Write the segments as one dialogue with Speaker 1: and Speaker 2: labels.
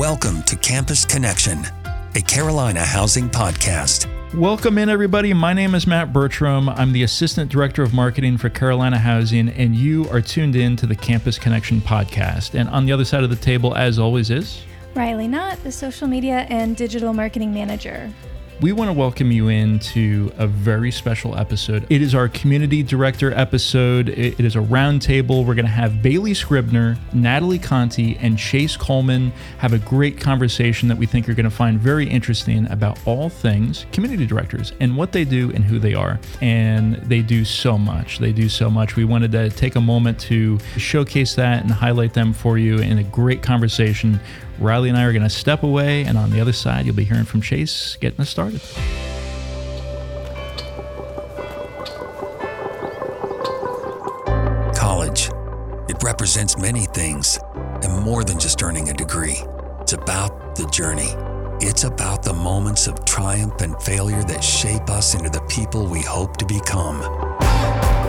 Speaker 1: Welcome to Campus Connection, a Carolina housing podcast.
Speaker 2: Welcome in, everybody. My name is Matt Bertram. I'm the Assistant Director of Marketing for Carolina Housing, and you are tuned in to the Campus Connection podcast. And on the other side of the table, as always, is
Speaker 3: Rilee Knott, the Social Media and Digital Marketing Manager
Speaker 2: we want to welcome you into a very special episode. It is our community director episode. it is a roundtable. We're going to have Bailey Scribner, Natalie Conti, and Chase Coleman have a great conversation that we think you're going to find very interesting about all things community directors and what they do and who they are. And they do so much. They do so much. We wanted to take a moment to showcase that and highlight them for you in a great conversation Rilee and I are going to step away, and on the other side, you'll be hearing from Chase getting us started.
Speaker 1: College. It represents many things, and more than just earning a degree. It's about the journey. It's about the moments of triumph and failure that shape us into the people we hope to become.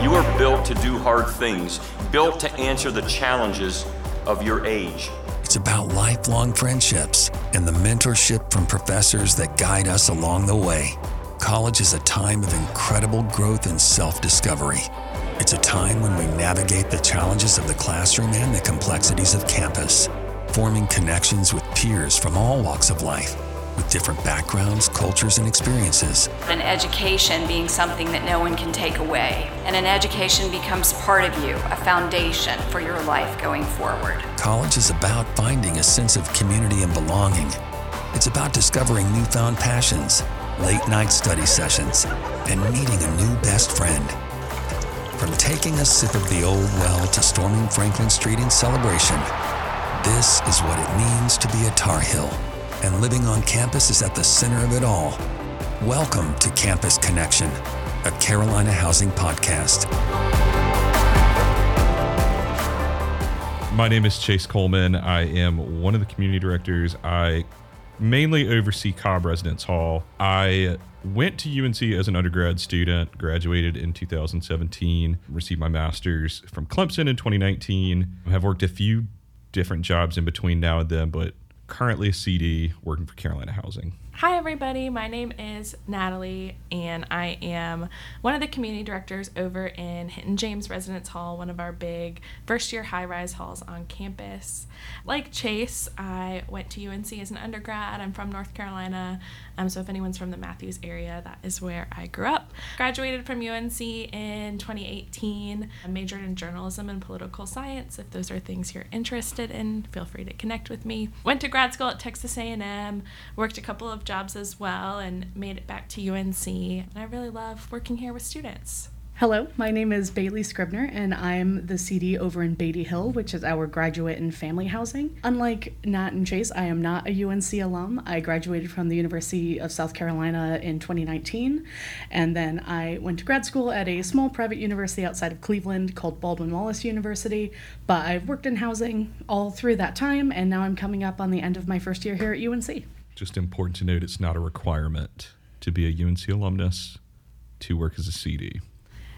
Speaker 4: You are built to do hard things, built to answer the challenges of your age.
Speaker 1: It's about lifelong friendships and the mentorship from professors that guide us along the way. College is a time of incredible growth and self discovery. It's a time when we navigate the challenges of the classroom and the complexities of campus, forming connections with peers from all walks of life with different backgrounds, cultures, and experiences.
Speaker 5: An education being something that no one can take away, and an education becomes part of you, a foundation for your life going forward.
Speaker 1: College is about finding a sense of community and belonging. It's about discovering newfound passions, late night study sessions, and meeting a new best friend. From taking a sip of the old well to storming Franklin Street in celebration, this is what it means to be a Tar Heel and living on campus is at the center of it all. Welcome to Campus Connection, a Carolina housing podcast.
Speaker 6: My name is Chase Coleman. I am one of the community directors. I mainly oversee Cobb Residence Hall. I went to UNC as an undergrad student, graduated in 2017, received my master's from Clemson in 2019. I have worked a few different jobs in between now and then, but currently a CD working for Carolina Housing.
Speaker 7: Hi, everybody. My name is Natalie, and I am one of the community directors over in Hinton James Residence Hall, one of our big first year high rise halls on campus. Like Chase, I went to UNC as an undergrad. I'm from North Carolina. Um, so if anyone's from the Matthews area, that is where I grew up. Graduated from UNC in 2018. I majored in journalism and political science. If those are things you're interested in, feel free to connect with me. Went to grad school at Texas A&M. Worked a couple of jobs as well and made it back to UNC. And I really love working here with students.
Speaker 8: Hello, my name is Bailey Scribner, and I'm the CD over in Baity Hill, which is our graduate and family housing. Unlike Nat and Chase, I am not a UNC alum. I graduated from the University of South Carolina in 2019, and then I went to grad school at a small private university outside of Cleveland called Baldwin Wallace University. But I've worked in housing all through that time, and now I'm coming up on the end of my first year here at UNC.
Speaker 6: Just important to note it's not a requirement to be a UNC alumnus to work as a CD.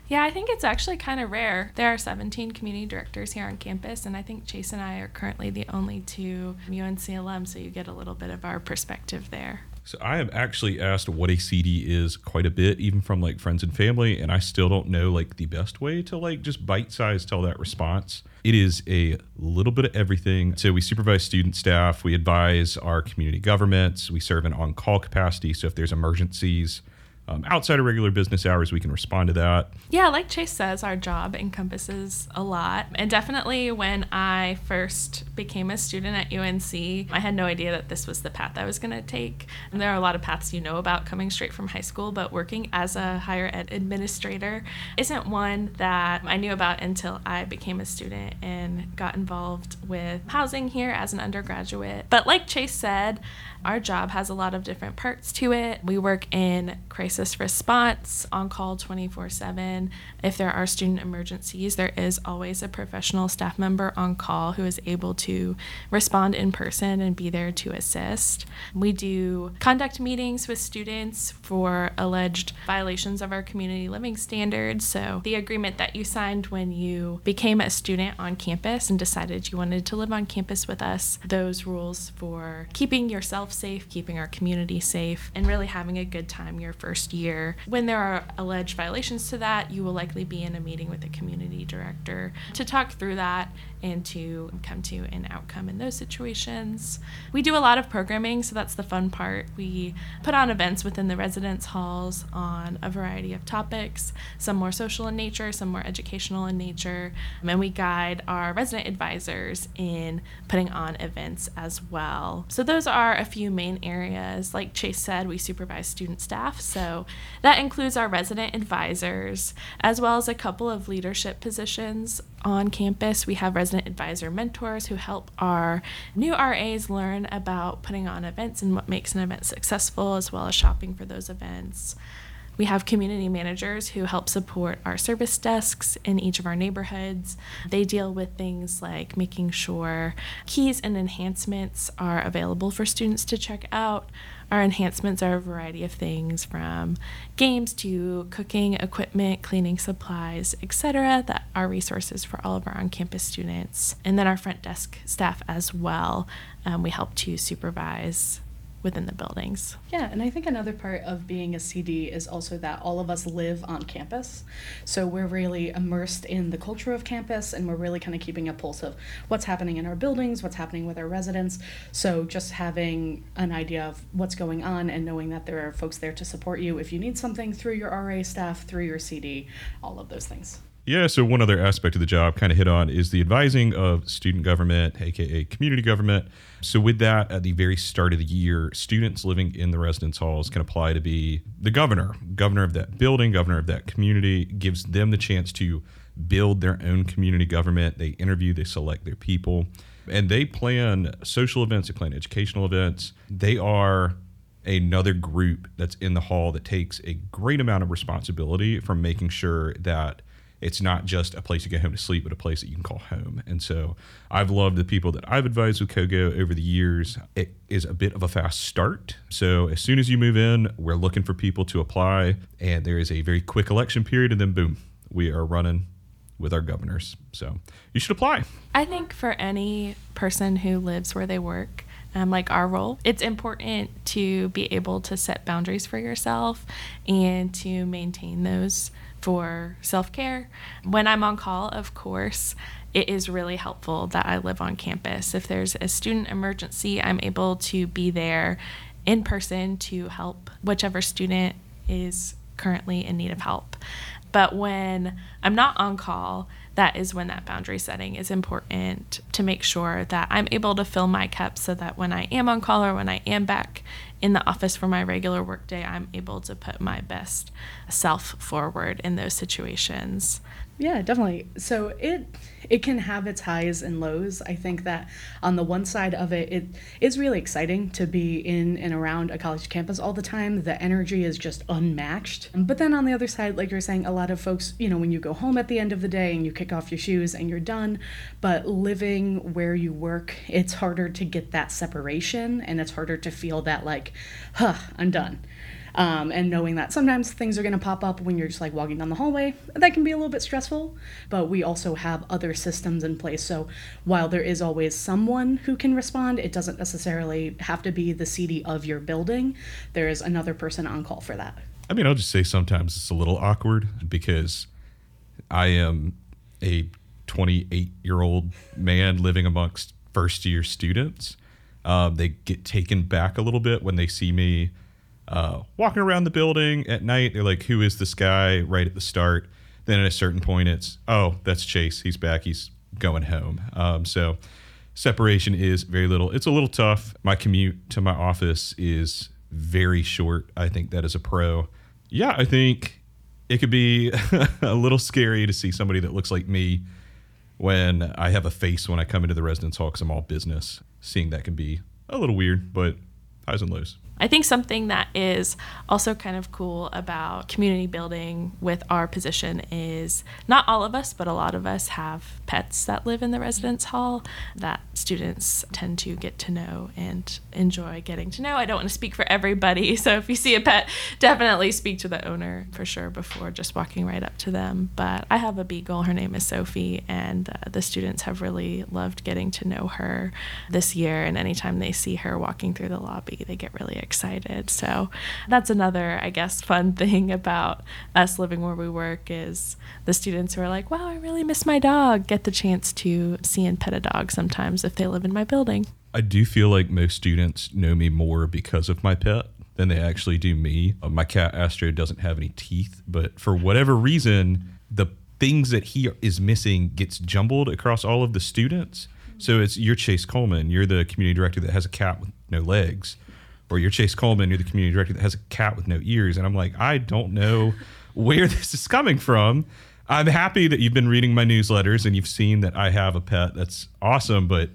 Speaker 7: Yeah, I think it's actually kind of rare. There are 17 community directors here on campus, and I think Chase and I are currently the only two UNC alums, so you get a little bit of our perspective there.
Speaker 6: So I have actually asked what a CD is quite a bit, even from like friends and family, and I still don't know like the best way to like just bite size tell that response. It is a little bit of everything. So we supervise student staff, we advise our community governments, we serve in on call capacity. So if there's emergencies, um, outside of regular business hours, we can respond to that.
Speaker 7: Yeah, like Chase says, our job encompasses a lot. And definitely when I first became a student at UNC, I had no idea that this was the path I was going to take. And there are a lot of paths you know about coming straight from high school, but working as a higher ed administrator isn't one that I knew about until I became a student and got involved with housing here as an undergraduate. But like Chase said, our job has a lot of different parts to it. We work in crisis response on call 24 7. If there are student emergencies, there is always a professional staff member on call who is able to respond in person and be there to assist. We do conduct meetings with students for alleged violations of our community living standards. So, the agreement that you signed when you became a student on campus and decided you wanted to live on campus with us, those rules for keeping yourself safe, keeping our community safe, and really having a good time your first year. When there are alleged violations to that, you will likely be in a meeting with the community director to talk through that and to come to an outcome in those situations. We do a lot of programming, so that's the fun part. We put on events within the residence halls on a variety of topics, some more social in nature, some more educational in nature, and we guide our resident advisors in putting on events as well. So those are a few main areas. Like Chase said, we supervise student staff, so that includes our resident advisors as well as a couple of leadership positions on campus. We have resident advisor mentors who help our new RAs learn about putting on events and what makes an event successful, as well as shopping for those events. We have community managers who help support our service desks in each of our neighborhoods. They deal with things like making sure keys and enhancements are available for students to check out. Our enhancements are a variety of things from games to cooking equipment, cleaning supplies, etc. that are resources for all of our on-campus students. And then our front desk staff as well. Um, we help to supervise within the buildings.
Speaker 8: Yeah, and I think another part of being a CD is also that all of us live on campus. So we're really immersed in the culture of campus and we're really kind of keeping a pulse of what's happening in our buildings, what's happening with our residents. So just having an idea of what's going on and knowing that there are folks there to support you if you need something through your RA staff, through your CD, all of those things.
Speaker 6: Yeah, so one other aspect of the job kind of hit on is the advising of student government, aka community government. So, with that, at the very start of the year, students living in the residence halls can apply to be the governor, governor of that building, governor of that community, gives them the chance to build their own community government. They interview, they select their people, and they plan social events, they plan educational events. They are another group that's in the hall that takes a great amount of responsibility from making sure that it's not just a place to go home to sleep, but a place that you can call home. And so I've loved the people that I've advised with Kogo over the years. It is a bit of a fast start. So as soon as you move in, we're looking for people to apply, and there is a very quick election period, and then boom, we are running with our governors. So you should apply.
Speaker 7: I think for any person who lives where they work, um, like our role, it's important to be able to set boundaries for yourself and to maintain those for self care. When I'm on call, of course, it is really helpful that I live on campus. If there's a student emergency, I'm able to be there in person to help whichever student is currently in need of help. But when I'm not on call, that is when that boundary setting is important to make sure that I'm able to fill my cup so that when I am on call or when I am back in the office for my regular workday, I'm able to put my best self forward in those situations.
Speaker 8: Yeah, definitely. So it it can have its highs and lows. I think that on the one side of it, it is really exciting to be in and around a college campus all the time. The energy is just unmatched. But then on the other side, like you're saying, a lot of folks, you know, when you go home at the end of the day and you kick off your shoes and you're done, but living where you work, it's harder to get that separation and it's harder to feel that like, huh, I'm done. Um, and knowing that sometimes things are going to pop up when you're just like walking down the hallway, that can be a little bit stressful. But we also have other systems in place. So while there is always someone who can respond, it doesn't necessarily have to be the CD of your building. There is another person on call for that.
Speaker 6: I mean, I'll just say sometimes it's a little awkward because I am a 28 year old man living amongst first year students. Um, they get taken back a little bit when they see me uh, walking around the building at night. They're like, "Who is this guy?" Right at the start. Then at a certain point, it's, "Oh, that's Chase. He's back. He's going home." Um, so separation is very little. It's a little tough. My commute to my office is very short. I think that is a pro. Yeah, I think it could be a little scary to see somebody that looks like me when I have a face when I come into the residence hall because I'm all business. Seeing that can be a little weird, but highs and lows.
Speaker 7: I think something that is also kind of cool about community building with our position is not all of us, but a lot of us have pets that live in the residence hall that students tend to get to know and enjoy getting to know. I don't want to speak for everybody, so if you see a pet, definitely speak to the owner for sure before just walking right up to them. But I have a beagle, her name is Sophie, and uh, the students have really loved getting to know her this year. And anytime they see her walking through the lobby, they get really excited excited. So that's another, I guess, fun thing about us living where we work is the students who are like, wow, I really miss my dog, get the chance to see and pet a dog sometimes if they live in my building.
Speaker 6: I do feel like most students know me more because of my pet than they actually do me. Uh, my cat Astro doesn't have any teeth, but for whatever reason, the things that he is missing gets jumbled across all of the students. So it's you're Chase Coleman, you're the community director that has a cat with no legs or you're Chase Coleman, you're the community director that has a cat with no ears. And I'm like, I don't know where this is coming from. I'm happy that you've been reading my newsletters and you've seen that I have a pet. That's awesome, but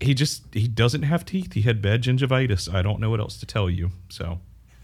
Speaker 6: he just he doesn't have teeth. He had bad gingivitis. I don't know what else to tell you. So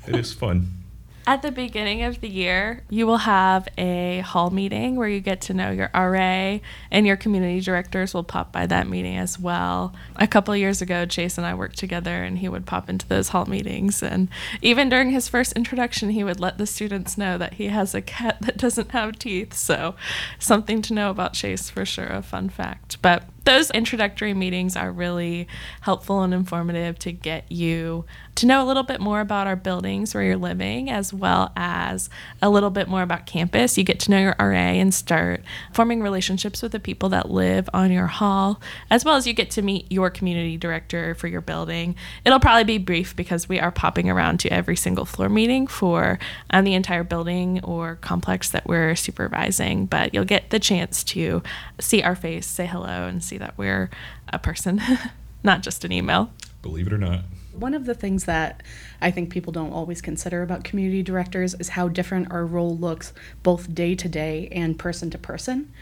Speaker 6: it is fun.
Speaker 7: At the beginning of the year, you will have a hall meeting where you get to know your RA, and your community directors will pop by that meeting as well. A couple years ago, Chase and I worked together, and he would pop into those hall meetings. And even during his first introduction, he would let the students know that he has a cat that doesn't have teeth. So, something to know about Chase for sure, a fun fact. But those introductory meetings are really helpful and informative to get you to know a little bit more about our buildings where you're living, as well as a little bit more about campus. You get to know your RA and start forming relationships with the people that live on your hall, as well as you get to meet your community director for your building. It'll probably be brief because we are popping around to every single floor meeting for um, the entire building or complex that we're supervising, but you'll get the chance to see our face, say hello, and see see that we're a person, not just an email.
Speaker 6: Believe it or not.
Speaker 8: One of the things that I think people don't always consider about community directors is how different our role looks both day to day and person to person.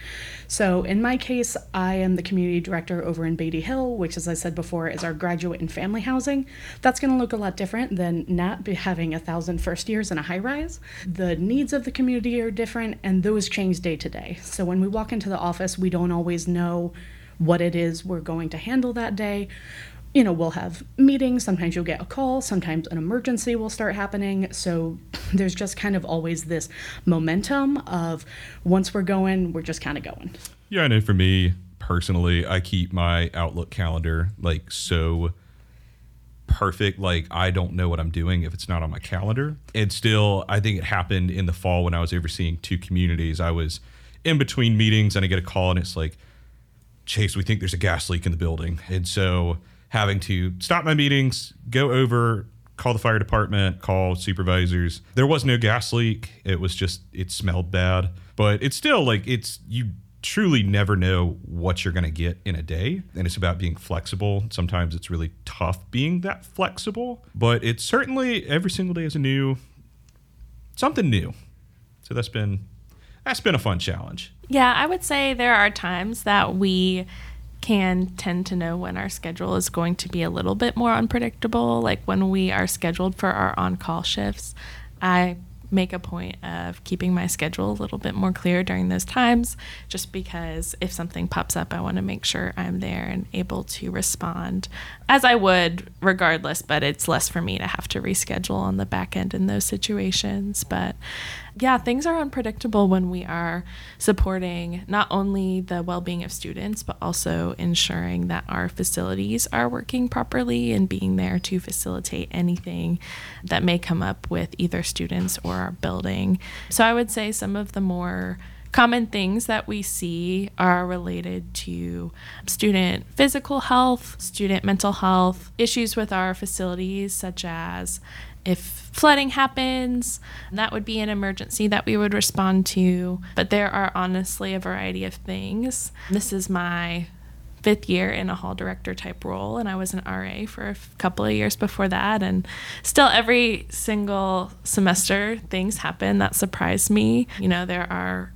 Speaker 8: So, in my case, I am the community director over in Baity Hill, which, as I said before, is our graduate and family housing. That's going to look a lot different than not having a thousand first years in a high rise. The needs of the community are different, and those change day to day. So, when we walk into the office, we don't always know what it is we're going to handle that day. You know, we'll have meetings. Sometimes you'll get a call. Sometimes an emergency will start happening. So there's just kind of always this momentum of once we're going, we're just kind of going.
Speaker 6: Yeah, I know for me personally, I keep my Outlook calendar like so perfect. Like I don't know what I'm doing if it's not on my calendar. And still, I think it happened in the fall when I was overseeing two communities. I was in between meetings and I get a call and it's like, Chase, we think there's a gas leak in the building. And so having to stop my meetings, go over, call the fire department, call supervisors. There was no gas leak. It was just, it smelled bad. But it's still like, it's, you truly never know what you're going to get in a day. And it's about being flexible. Sometimes it's really tough being that flexible, but it's certainly every single day is a new, something new. So that's been, that's been a fun challenge.
Speaker 7: Yeah, I would say there are times that we can tend to know when our schedule is going to be a little bit more unpredictable. Like when we are scheduled for our on call shifts, I make a point of keeping my schedule a little bit more clear during those times, just because if something pops up, I want to make sure I'm there and able to respond as I would regardless, but it's less for me to have to reschedule on the back end in those situations. But yeah, things are unpredictable when we are supporting not only the well being of students, but also ensuring that our facilities are working properly and being there to facilitate anything that may come up with either students or our building. So I would say some of the more common things that we see are related to student physical health, student mental health, issues with our facilities, such as if flooding happens, that would be an emergency that we would respond to. But there are honestly a variety of things. This is my fifth year in a hall director type role, and I was an RA for a couple of years before that. And still, every single semester, things happen that surprise me. You know, there are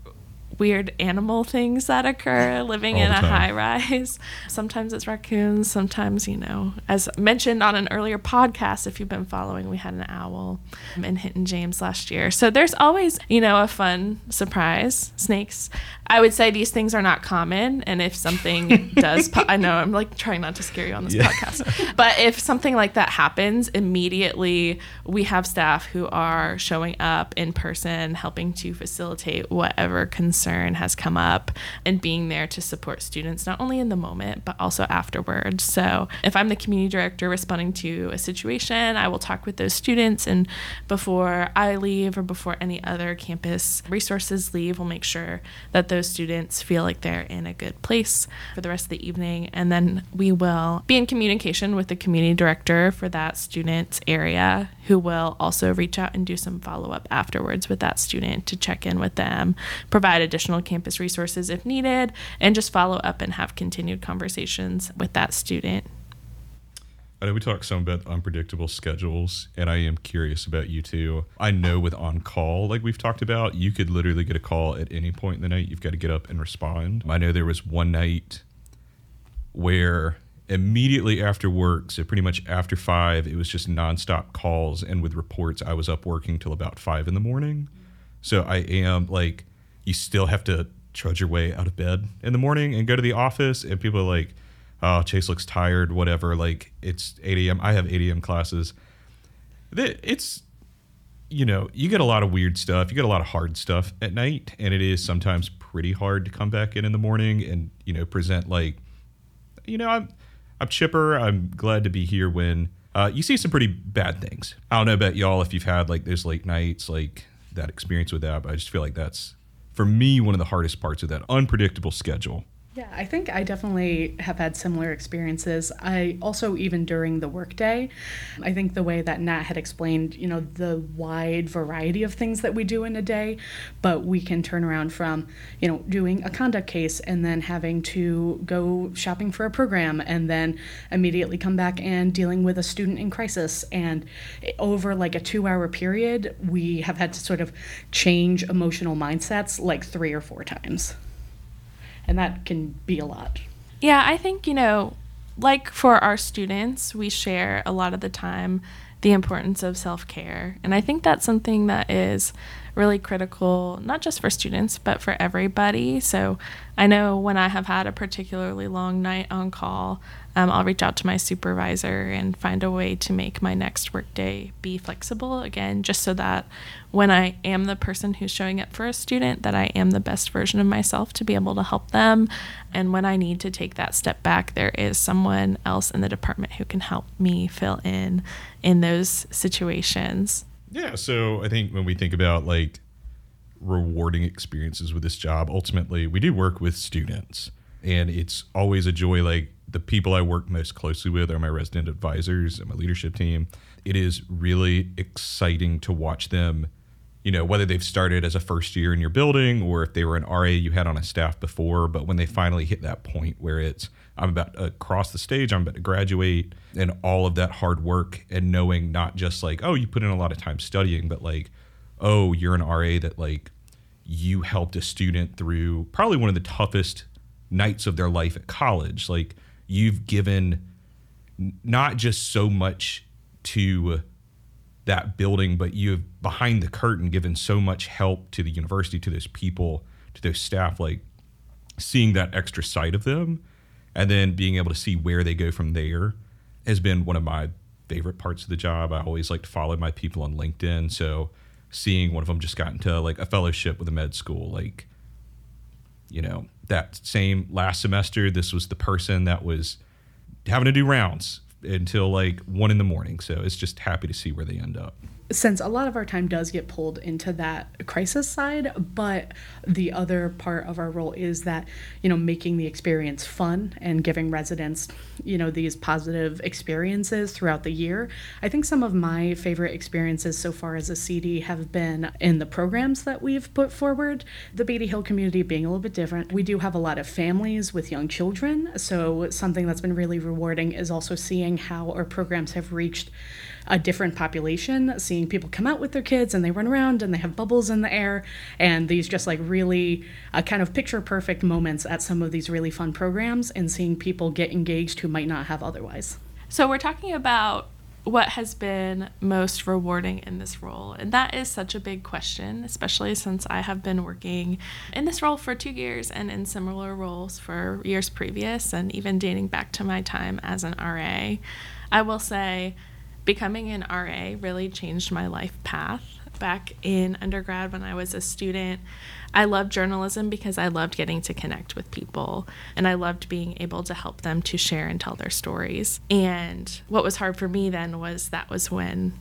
Speaker 7: weird animal things that occur living in a
Speaker 6: time.
Speaker 7: high rise. Sometimes it's raccoons, sometimes, you know, as mentioned on an earlier podcast, if you've been following, we had an owl in Hinton James last year. So there's always, you know, a fun surprise. Snakes. I would say these things are not common. And if something does, pop, I know I'm like trying not to scare you on this podcast, but if something like that happens, immediately we have staff who are showing up in person, helping to facilitate whatever concern has come up and being there to support students, not only in the moment, but also afterwards. So if I'm the community director responding to a situation, I will talk with those students. And before I leave or before any other campus resources leave, we'll make sure that those students feel like they're in a good place for the rest of the evening. And then we will be in communication with the community director for that student's area, who will also reach out and do some follow up afterwards with that student to check in with them, provide additional campus resources if needed, and just follow up and have continued conversations with that student.
Speaker 6: I know we talked some about unpredictable schedules, and I am curious about you too. I know with on call, like we've talked about, you could literally get a call at any point in the night. You've got to get up and respond. I know there was one night where immediately after work, so pretty much after five, it was just nonstop calls, and with reports, I was up working till about five in the morning. So I am like, you still have to trudge your way out of bed in the morning and go to the office, and people are like, oh, Chase looks tired, whatever. Like it's 8 a.m. I have 8 a.m. classes. It's, you know, you get a lot of weird stuff. You get a lot of hard stuff at night, and it is sometimes pretty hard to come back in in the morning and you know present like, you know, I'm I'm chipper. I'm glad to be here when uh, you see some pretty bad things. I don't know about y'all if you've had like those late nights, like that experience with that, but I just feel like that's for me one of the hardest parts of that unpredictable schedule.
Speaker 8: Yeah, I think I definitely have had similar experiences. I also, even during the workday, I think the way that Nat had explained, you know, the wide variety of things that we do in a day, but we can turn around from, you know, doing a conduct case and then having to go shopping for a program and then immediately come back and dealing with a student in crisis. And over like a two hour period, we have had to sort of change emotional mindsets like three or four times and that can be a lot.
Speaker 7: Yeah, I think, you know, like for our students, we share a lot of the time the importance of self care. And I think that's something that is really critical, not just for students, but for everybody. So I know when I have had a particularly long night on call, um, I'll reach out to my supervisor and find a way to make my next workday be flexible again, just so that when I am the person who's showing up for a student, that I am the best version of myself to be able to help them. And when I need to take that step back, there is someone else in the department who can help me fill in in those situations.
Speaker 6: Yeah, so I think when we think about like rewarding experiences with this job, ultimately we do work with students, and it's always a joy. Like the people I work most closely with are my resident advisors and my leadership team. It is really exciting to watch them. You know, whether they've started as a first year in your building or if they were an RA you had on a staff before, but when they finally hit that point where it's I'm about to cross the stage, I'm about to graduate, and all of that hard work and knowing not just like, oh, you put in a lot of time studying, but like, oh, you're an RA that like you helped a student through probably one of the toughest nights of their life at college. Like you've given not just so much to that building, but you've behind the curtain given so much help to the university, to those people, to those staff, like seeing that extra side of them and then being able to see where they go from there has been one of my favorite parts of the job. I always like to follow my people on LinkedIn. So seeing one of them just got into like a fellowship with a med school, like, you know, that same last semester, this was the person that was having to do rounds until like one in the morning. So it's just happy to see where they end up
Speaker 8: since a lot of our time does get pulled into that crisis side, but the other part of our role is that, you know, making the experience fun and giving residents, you know, these positive experiences throughout the year. I think some of my favorite experiences so far as a CD have been in the programs that we've put forward. The Baity Hill community being a little bit different. We do have a lot of families with young children, so something that's been really rewarding is also seeing how our programs have reached a different population, seeing people come out with their kids and they run around and they have bubbles in the air and these just like really uh, kind of picture perfect moments at some of these really fun programs and seeing people get engaged who might not have otherwise.
Speaker 7: So, we're talking about what has been most rewarding in this role? And that is such a big question, especially since I have been working in this role for two years and in similar roles for years previous, and even dating back to my time as an RA. I will say, becoming an RA really changed my life path. Back in undergrad, when I was a student, I loved journalism because I loved getting to connect with people and I loved being able to help them to share and tell their stories. And what was hard for me then was that was when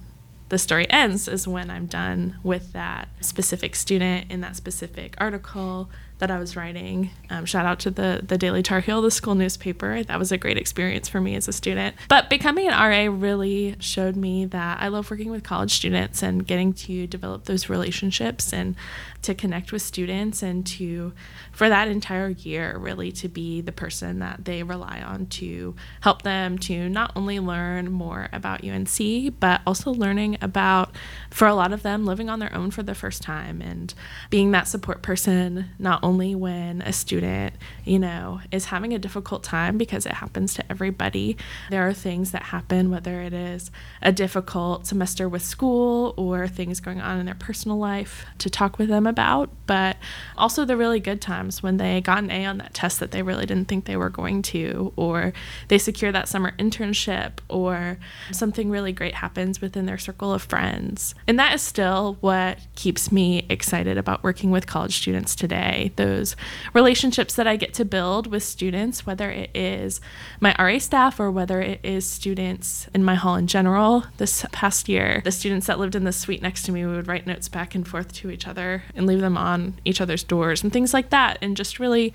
Speaker 7: the story ends is when I'm done with that specific student in that specific article that I was writing. Um, shout out to the the Daily Tar Heel, the school newspaper. That was a great experience for me as a student. But becoming an RA really showed me that I love working with college students and getting to develop those relationships and to connect with students and to for that entire year really to be the person that they rely on to help them to not only learn more about UNC but also learning about for a lot of them living on their own for the first time and being that support person not only when a student, you know, is having a difficult time because it happens to everybody. There are things that happen, whether it is a difficult semester with school or things going on in their personal life to talk with them about, but also the really good times when they got an A on that test that they really didn't think they were going to, or they secure that summer internship, or something really great happens within their circle of friends. And that is still what keeps me excited about working with college students today those relationships that I get to build with students, whether it is my RA staff or whether it is students in my hall in general. This past year, the students that lived in the suite next to me, we would write notes back and forth to each other leave them on each other's doors and things like that. And just really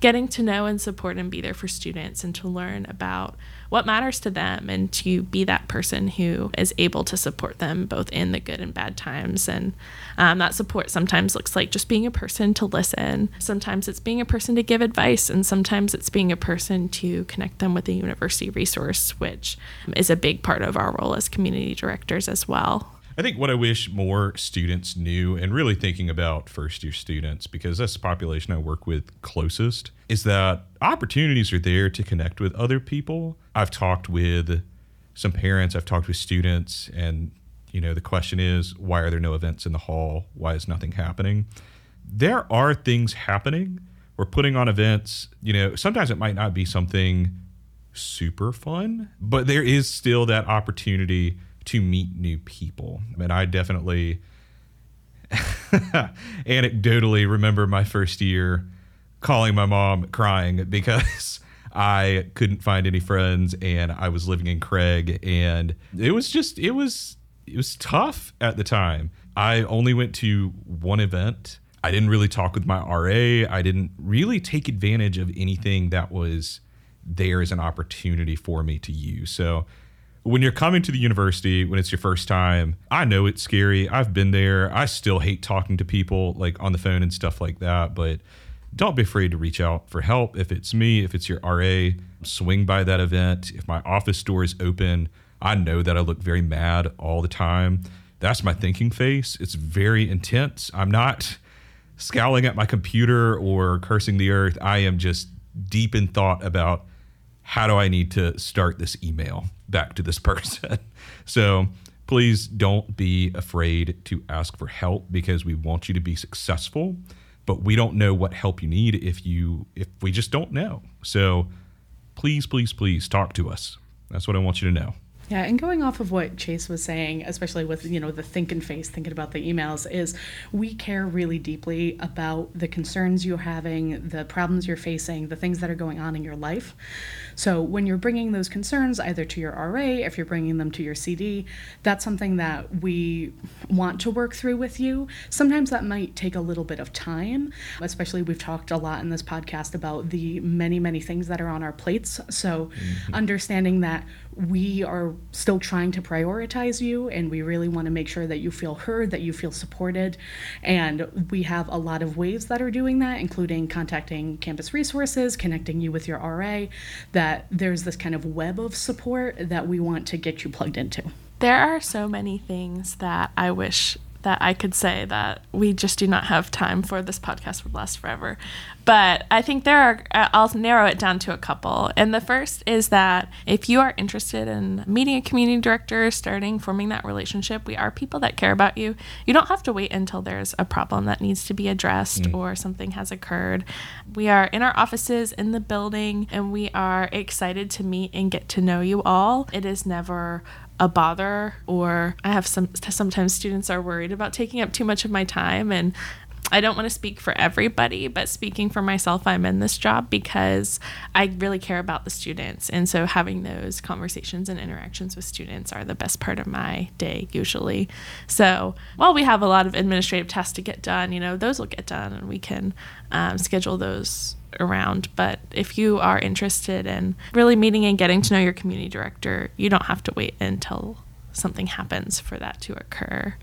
Speaker 7: getting to know and support and be there for students and to learn about what matters to them and to be that person who is able to support them both in the good and bad times. And um, that support sometimes looks like just being a person to listen. Sometimes it's being a person to give advice, and sometimes it's being a person to connect them with a university resource, which is a big part of our role as community directors as well.
Speaker 6: I think what I wish more students knew, and really thinking about first year students, because that's the population I work with closest, is that opportunities are there to connect with other people. I've talked with some parents, I've talked with students, and you know, the question is, why are there no events in the hall? Why is nothing happening? There are things happening. We're putting on events. You know, sometimes it might not be something super fun, but there is still that opportunity to meet new people. And I definitely anecdotally remember my first year calling my mom crying because I couldn't find any friends and I was living in Craige and it was just it was it was tough at the time. I only went to one event. I didn't really talk with my RA. I didn't really take advantage of anything that was there as an opportunity for me to use. So when you're coming to the university when it's your first time i know it's scary. I've been there. I still hate talking to people like on the phone and stuff like that but don't be afraid to reach out for help. If it's me if it's your ra swing by that event. If my office door is open i know that i look very mad all the time. That's my thinking face. It's very intense. I'm not scowling at my computer or cursing the earth. I am just deep in thought about how do I need to start this email back to this person? so please don't be afraid to ask for help because we want you to be successful, but we don't know what help you need if you if we just don't know. So please, please, please talk to us. That's what I want you to know.
Speaker 8: Yeah, and going off of what Chase was saying, especially with you know the thinking face, thinking about the emails, is we care really deeply about the concerns you're having, the problems you're facing, the things that are going on in your life. So when you're bringing those concerns either to your RA, if you're bringing them to your CD, that's something that we want to work through with you. Sometimes that might take a little bit of time, especially we've talked a lot in this podcast about the many many things that are on our plates. So mm-hmm. understanding that we are still trying to prioritize you and we really want to make sure that you feel heard, that you feel supported. And we have a lot of ways that are doing that, including contacting campus resources, connecting you with your RA, that there's this kind of web of support that we want to get you plugged into.
Speaker 7: There are so many things that I wish that I could say that we just do not have time for. This podcast would last forever. But I think there are, uh, I'll narrow it down to a couple. And the first is that if you are interested in meeting a community director, starting forming that relationship, we are people that care about you. You don't have to wait until there's a problem that needs to be addressed mm. or something has occurred. We are in our offices in the building and we are excited to meet and get to know you all. It is never a bother or I have some sometimes students are worried about taking up too much of my time and I don't want to speak for everybody, but speaking for myself, I'm in this job because I really care about the students. And so having those conversations and interactions with students are the best part of my day, usually. So while we have a lot of administrative tasks to get done, you know, those will get done and we can um, schedule those around. But if you are interested in really meeting and getting to know your community director, you don't have to wait until something happens for that to occur.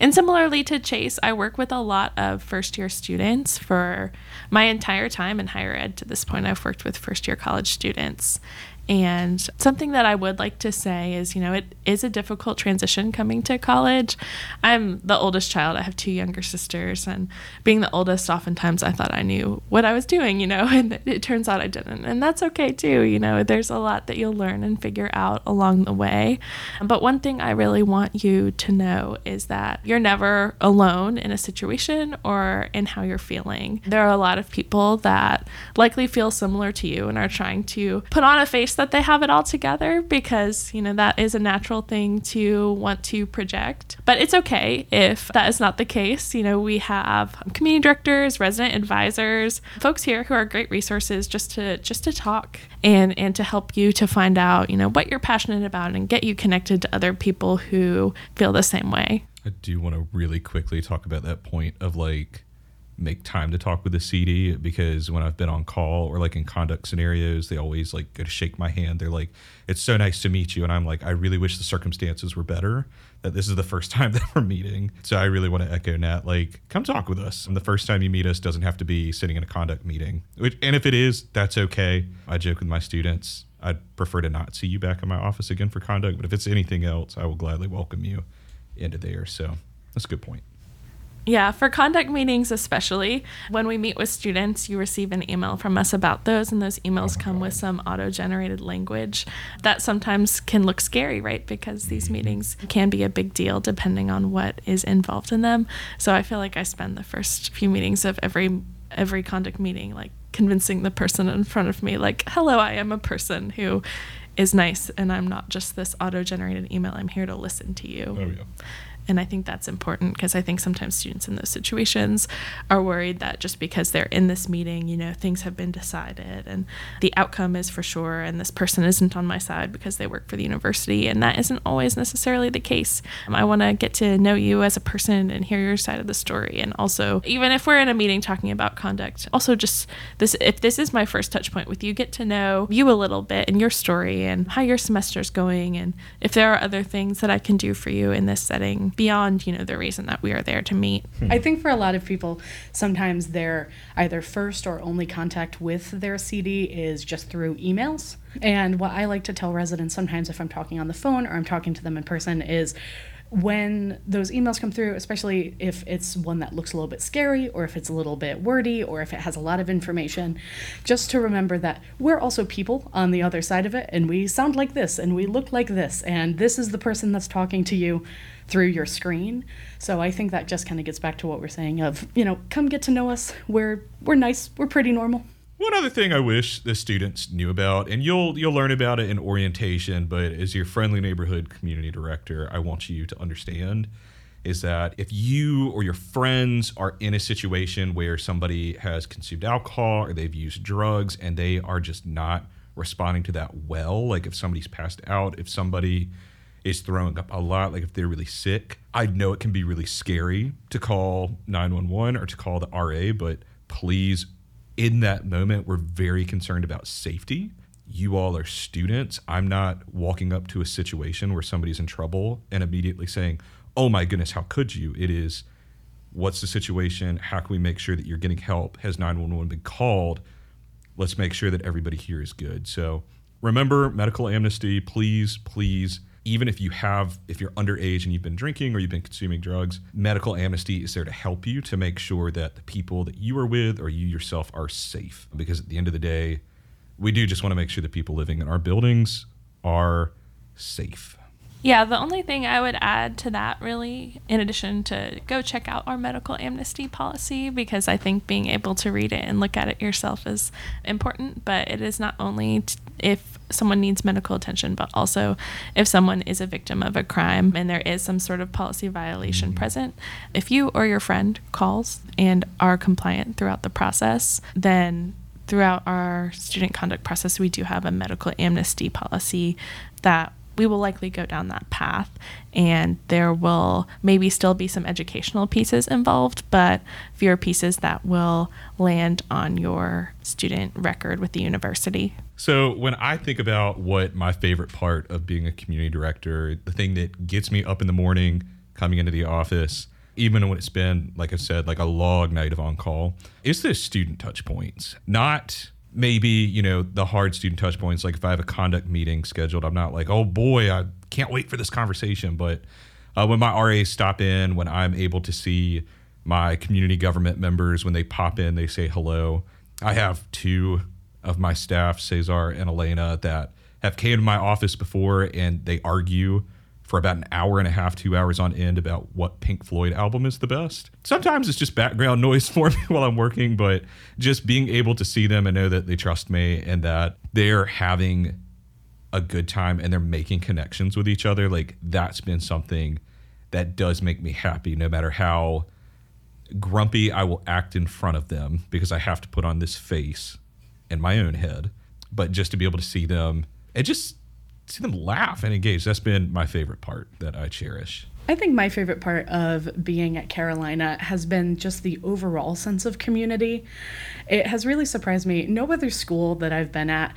Speaker 7: And similarly to Chase, I work with a lot of first year students for my entire time in higher ed. To this point, I've worked with first year college students. And something that I would like to say is, you know, it is a difficult transition coming to college. I'm the oldest child. I have two younger sisters, and being the oldest, oftentimes I thought I knew what I was doing, you know, and it turns out I didn't. And that's okay too. You know, there's a lot that you'll learn and figure out along the way. But one thing I really want you to know is that you're never alone in a situation or in how you're feeling. There are a lot of people that likely feel similar to you and are trying to put on a face that they have it all together because, you know, that is a natural thing to want to project. But it's okay if that is not the case. You know, we have community directors, resident advisors, folks here who are great resources just to just to talk and and to help you to find out, you know, what you're passionate about and get you connected to other people who feel the same way.
Speaker 6: I do want to really quickly talk about that point of like make time to talk with the CD because when I've been on call or like in conduct scenarios, they always like go to shake my hand. They're like, "It's so nice to meet you," and I'm like, "I really wish the circumstances were better. That this is the first time that we're meeting." So I really want to echo Nat, like, come talk with us. And the first time you meet us doesn't have to be sitting in a conduct meeting. Which, and if it is, that's okay. I joke with my students. I'd prefer to not see you back in my office again for conduct, but if it's anything else, I will gladly welcome you into there. So that's a good point.
Speaker 7: Yeah, for conduct meetings, especially when we meet with students, you receive an email from us about those, and those emails oh come with some auto generated language that sometimes can look scary, right? Because these mm-hmm. meetings can be a big deal depending on what is involved in them. So I feel like I spend the first few meetings of every every conduct meeting like convincing the person in front of me like hello i am a person who is nice and i'm not just this auto generated email i'm here to listen to you
Speaker 6: oh, yeah.
Speaker 7: And I think that's important because I think sometimes students in those situations are worried that just because they're in this meeting, you know, things have been decided and the outcome is for sure, and this person isn't on my side because they work for the university. And that isn't always necessarily the case. Um, I want to get to know you as a person and hear your side of the story. And also, even if we're in a meeting talking about conduct, also just this, if this is my first touch point with you, get to know you a little bit and your story and how your semester's going. And if there are other things that I can do for you in this setting beyond you know the reason that we are there to meet. Hmm.
Speaker 8: I think for a lot of people sometimes their either first or only contact with their cd is just through emails. And what i like to tell residents sometimes if i'm talking on the phone or i'm talking to them in person is when those emails come through, especially if it's one that looks a little bit scary or if it's a little bit wordy or if it has a lot of information, just to remember that we're also people on the other side of it and we sound like this and we look like this and this is the person that's talking to you through your screen. So I think that just kind of gets back to what we're saying of, you know, come get to know us. We're we're nice. We're pretty normal.
Speaker 6: One other thing I wish the students knew about, and you'll you'll learn about it in orientation, but as your friendly neighborhood community director, I want you to understand is that if you or your friends are in a situation where somebody has consumed alcohol or they've used drugs and they are just not responding to that well, like if somebody's passed out, if somebody is throwing up a lot, like if they're really sick, I know it can be really scary to call 911 or to call the RA, but please in that moment, we're very concerned about safety. you all are students. I'm not walking up to a situation where somebody's in trouble and immediately saying, "Oh my goodness, how could you?" It is what's the situation? How can we make sure that you're getting help? Has 911 been called? Let's make sure that everybody here is good. So remember medical amnesty, please, please. Even if you have, if you're underage and you've been drinking or you've been consuming drugs, medical amnesty is there to help you to make sure that the people that you are with or you yourself are safe. Because at the end of the day, we do just want to make sure that people living in our buildings are safe.
Speaker 7: Yeah, the only thing I would add to that, really, in addition to go check out our medical amnesty policy, because I think being able to read it and look at it yourself is important, but it is not only t- if someone needs medical attention, but also if someone is a victim of a crime and there is some sort of policy violation mm-hmm. present. If you or your friend calls and are compliant throughout the process, then throughout our student conduct process, we do have a medical amnesty policy that we will likely go down that path and there will maybe still be some educational pieces involved but fewer pieces that will land on your student record with the university
Speaker 6: So when I think about what my favorite part of being a community director, the thing that gets me up in the morning, coming into the office, even when it's been, like I said, like a log night of on call, is the student touch points. Not maybe, you know, the hard student touch points. Like if I have a conduct meeting scheduled, I'm not like, oh boy, I can't wait for this conversation. But uh, when my RAs stop in, when I'm able to see my community government members, when they pop in, they say hello. I have two of my staff, Cesar and Elena, that have came to my office before and they argue for about an hour and a half, two hours on end about what Pink Floyd album is the best. Sometimes it's just background noise for me while I'm working, but just being able to see them and know that they trust me and that they're having a good time and they're making connections with each other, like that's been something that does make me happy no matter how grumpy I will act in front of them because I have to put on this face in my own head. But just to be able to see them and just see them laugh and engage, that's been my favorite part that I cherish.
Speaker 8: I think my favorite part of being at Carolina has been just the overall sense of community. It has really surprised me. No other school that I've been at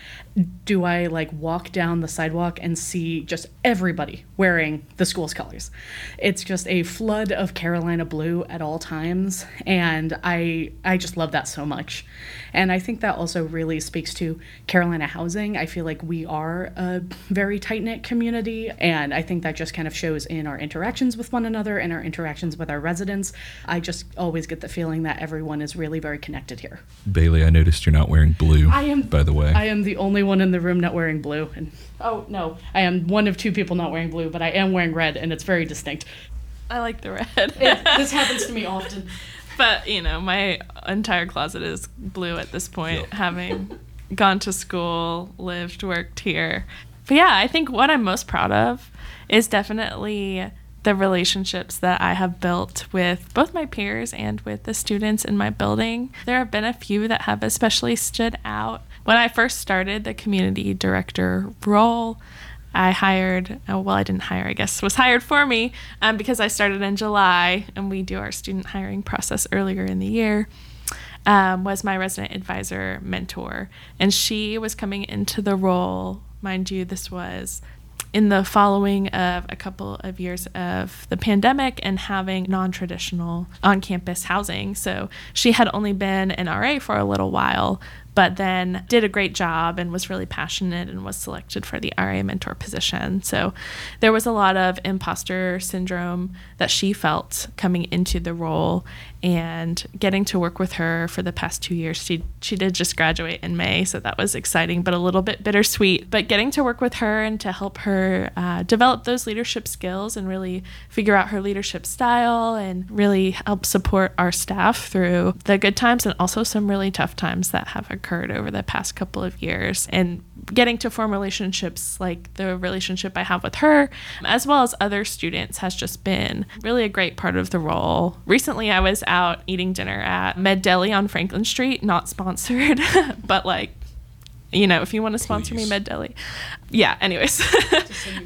Speaker 8: do I like walk down the sidewalk and see just everybody wearing the school's colors. It's just a flood of Carolina blue at all times and I I just love that so much. And I think that also really speaks to Carolina housing. I feel like we are a very tight-knit community and I think that just kind of shows in our interactions with one another and our interactions with our residents. I just always get the feeling that everyone is really very connected here.
Speaker 6: Bailey, I noticed you're not wearing blue.
Speaker 8: I am
Speaker 6: by the way.
Speaker 8: I am the only one in the room not wearing blue and oh no, I am one of two people not wearing blue, but I am wearing red and it's very distinct.
Speaker 7: i like the red
Speaker 8: It, this happens to me often.
Speaker 7: but you know my entire closet is blue at this point having gone to school lived worked here but yeah i think what i'm most proud of is definitely the relationships that i have built with both my peers and with the students in my building there have been a few that have especially stood out when i first started the community director role I hired, oh, well, I didn't hire, I guess, was hired for me um, because I started in July and we do our student hiring process earlier in the year. Um, was my resident advisor mentor. And she was coming into the role, mind you, this was in the following of a couple of years of the pandemic and having non-traditional on-campus housing so she had only been an ra for a little while but then did a great job and was really passionate and was selected for the RA mentor position. So there was a lot of imposter syndrome that she felt coming into the role and getting to work with her for the past two years. She she did just graduate in May, so that was exciting, but a little bit bittersweet. But getting to work with her and to help her uh, develop those leadership skills and really figure out her leadership style and really help support our staff through the good times and also some really tough times that have occurred over the past couple of years and getting to form relationships like the relationship I have with her, as well as other students, has just been really a great part of the role. Recently, I was out eating dinner at Med Deli on Franklin Street, not sponsored, but like you know, if you want to sponsor me, Med Deli. Yeah, anyways.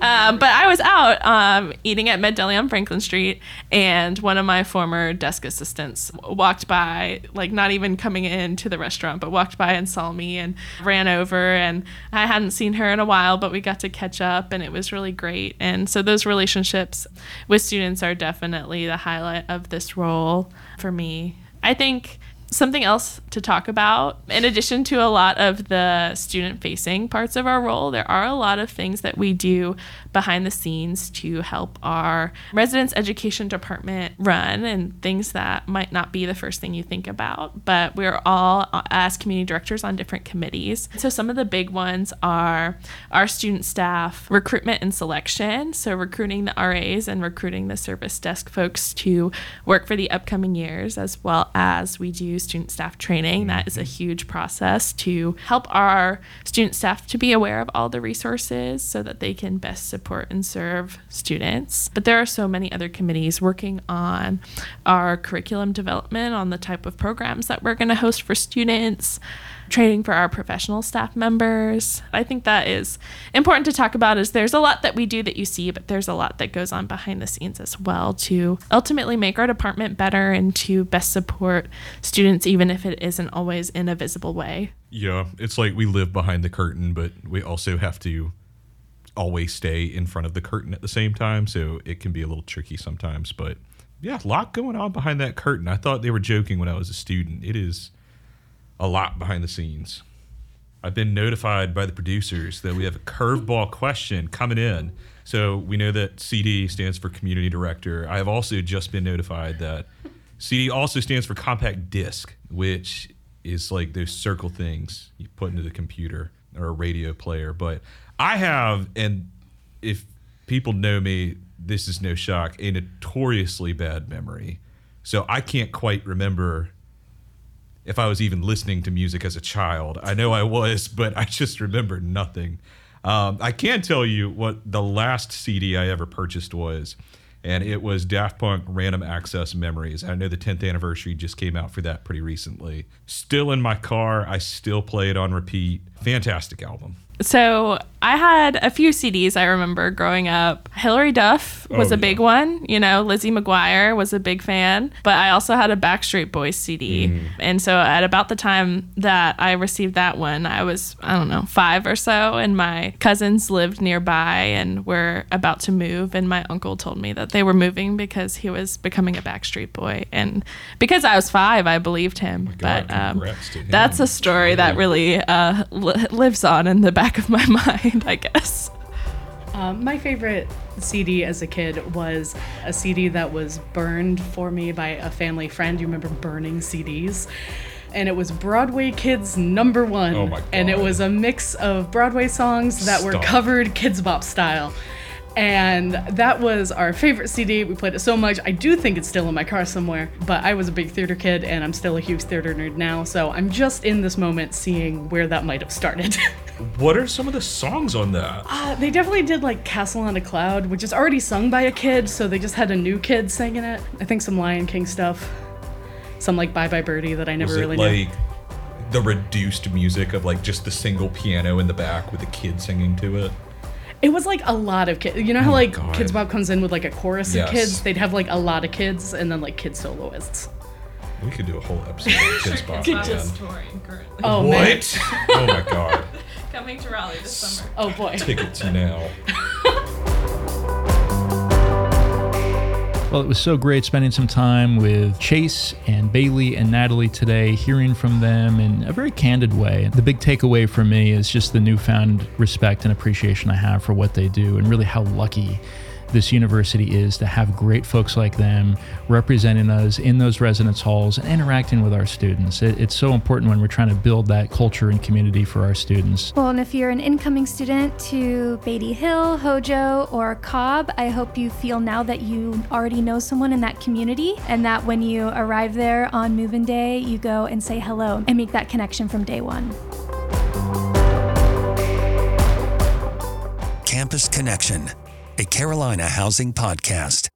Speaker 7: um, but I was out um, eating at Med Deli on Franklin Street, and one of my former desk assistants walked by, like not even coming into the restaurant, but walked by and saw me and ran over. And I hadn't seen her in a while, but we got to catch up, and it was really great. And so those relationships with students are definitely the highlight of this role for me. I think something else to talk about. In addition to a lot of the student facing parts of our role there are a lot of things that we do behind the scenes to help our residence education department run and things that might not be the first thing you think about but we're all as community directors on different committees. So some of the big ones are our student staff recruitment and selection. So recruiting the RAs and recruiting the service desk folks to work for the upcoming years as well as we do student staff training. That is a mm-hmm. huge process to help our student staff to be aware of all the resources so that they can best support and serve students. But there are so many other committees working on our curriculum development, on the type of programs that we're going to host for students training for our professional staff members. I think that is important to talk about is there's a lot that we do that you see, but there's a lot that goes on behind the scenes as well to ultimately make our department better and to best support students even if it isn't always in a visible way.
Speaker 6: Yeah, it's like we live behind the curtain, but we also have to always stay in front of the curtain at the same time, so it can be a little tricky sometimes, but yeah, a lot going on behind that curtain. I thought they were joking when I was a student. It is a lot behind the scenes. I've been notified by the producers that we have a curveball question coming in. So we know that CD stands for Community Director. I have also just been notified that CD also stands for Compact Disc, which is like those circle things you put into the computer or a radio player. But I have, and if people know me, this is no shock, a notoriously bad memory. So I can't quite remember if I was even listening to music as a child. I know I was, but I just remember nothing. Um, I can tell you what the last CD I ever purchased was, and it was Daft Punk Random Access Memories. I know the 10th anniversary just came out for that pretty recently. Still in my car, I still play it on repeat. Fantastic album.
Speaker 7: So I had a few CDs I remember growing up. Hilary Duff was
Speaker 6: Oh,
Speaker 7: a big one. You know, Lizzie McGuire was a big fan. But I also had a Backstreet Boys CD.
Speaker 6: Mm.
Speaker 7: And so at about the time that I received that one, I was, I don't know, five or so. And my cousins lived nearby and were about to move. And my uncle told me that they were moving because he was becoming a Backstreet Boy. And because I was five, I believed him.
Speaker 6: Oh God,
Speaker 7: but um,
Speaker 6: him.
Speaker 7: that's a story that really uh, li- lives on in the back of my mind, I guess.
Speaker 8: Um, my favorite CD as a kid was a CD that was burned for me by a family friend. You remember burning CDs? And it was Broadway Kids number one.
Speaker 6: Oh my
Speaker 8: And it was a mix of Broadway songs that were covered Kidz Bop style. And that was our favorite CD. We played it so much. I do think it's still in my car somewhere, but I was a big theater kid and I'm still a huge theater nerd now. So I'm just in this moment seeing where that might have started.
Speaker 6: What are some of the songs on that?
Speaker 8: Uh, they definitely did like Castle on a Cloud, which is already sung by a kid, so they just had a new kid singing it. I think some Lion King stuff, some like Bye Bye Birdie that I never
Speaker 6: Was
Speaker 8: really knew.
Speaker 6: like the reduced music of like just the single piano in the back with the kid singing to it?
Speaker 8: It was like a lot of kids. You know how
Speaker 6: Oh
Speaker 8: like
Speaker 6: God.
Speaker 8: Kidz Bop comes in with like a chorus
Speaker 6: Yes.
Speaker 8: of kids? They'd have like a lot of kids and then like kid soloists.
Speaker 6: We could do a whole episode of Kidz Bop. man.
Speaker 7: touring currently.
Speaker 8: Oh man.
Speaker 6: What? oh my god.
Speaker 7: Coming to Raleigh this summer.
Speaker 8: Oh boy.
Speaker 6: Tickets now.
Speaker 2: Well, it was so great spending some time with Chase and Bailey and Natalie today, hearing from them in a very candid way. The big takeaway for me is just the newfound respect and appreciation I have for what they do and really how lucky this university is to have great folks like them representing us in those residence halls and interacting with our students. It, it's so important when we're trying to build that culture and community for our students.
Speaker 3: Well, and if you're an incoming student to Baity Hill, Hojo, or Cobb, I hope you feel now that you already know someone in that community and that when you arrive there on move in day, you go and say hello and make that connection from day one.
Speaker 1: Campus Connection, a Carolina housing podcast.